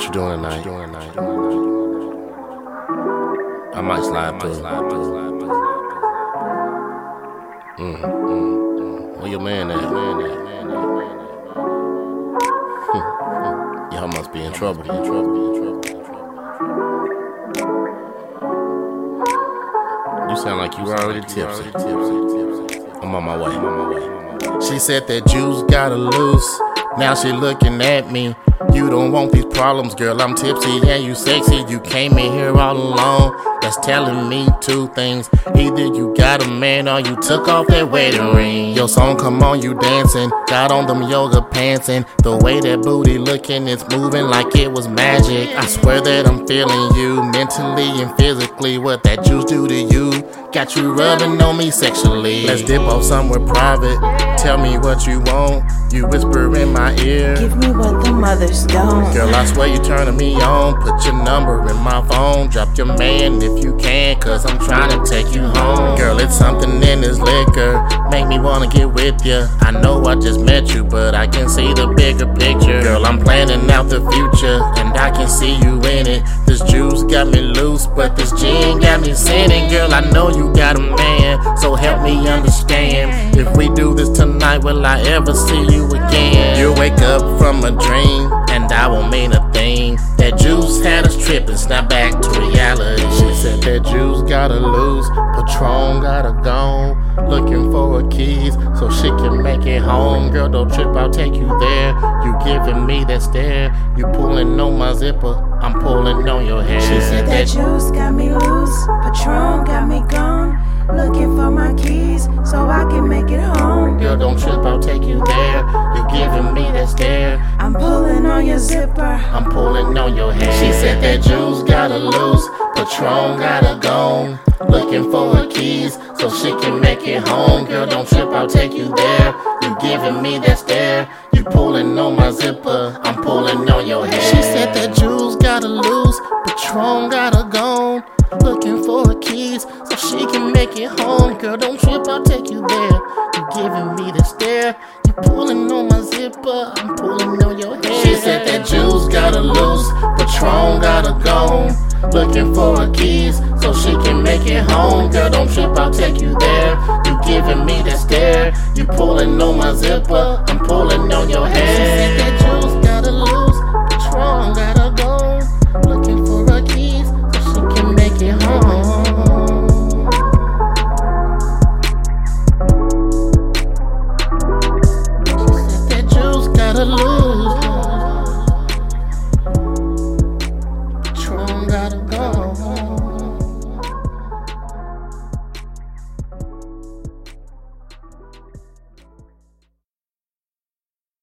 What you doing tonight? I might slide through. Mm, mm, mm. Where your man at? Man at? Y'all must be in trouble. In trouble. In trouble. In trouble. You sound like you already tipsy. I'm on my way. I'm on my way. She said that juice gotta lose. Now she looking at me. You don't want these problems, girl. I'm tipsy and you sexy. You came in here all alone. That's telling me two things. Either you got a man or you took off that wedding ring. Your song come on, you dancing. Got on them yoga pants and the way that booty looking, it's moving like it was magic. I swear that I'm feeling you mentally and physically. What that juice do to you? Got you rubbing on me sexually. Let's dip off somewhere private. Tell me what you want. You whisper in my ear. Give me what the mothers don't. Girl, I swear you turning me on. Put your number in my phone. Drop your man if you can, cause I'm trying to take you home. Girl, it's something in this liquor. Make me wanna get with ya. I know I just met you, but I can see the bigger picture. Girl, I'm planning out the future, and I can see you in it. This juice got me loose, but this gin got me sinning. Girl, I know you got a man, so help me understand. If we do this tonight, will I ever see you again? You wake up from a dream, and I won't mean a thing. That juice had us tripping, snap back to reality. She said that juice gotta lose, Patron gotta go. Looking for her keys so she can make it home. Girl, don't trip, I'll take you there. You giving me that stare, you pulling on my zipper, I'm pulling on your hair. She said that juice got me loose, Patron got me gone. Looking for my keys so I can make it home. Girl, don't trip, I'll take you there. You giving me that stare. I'm pulling on your zipper. I'm pulling on your hair. She said that juice gotta lose, Patron gotta go. Looking for her keys so she can make it home. Girl, don't trip, I'll take you there. You giving me that stare. You pulling on my zipper. I'm pulling on your hair. She said that juice gotta lose, Patron gotta go. Looking for her keys so she can make it home. Girl, don't trip, I'll take you there. You're giving me the stare. You're pulling on my zipper. I'm pulling on your hair. She said that juice gotta lose, Patron gotta go. Looking for her keys so she can make it home. Girl, don't trip, I'll take you there. You're giving me the stare. You're pulling on my zipper. I'm pulling.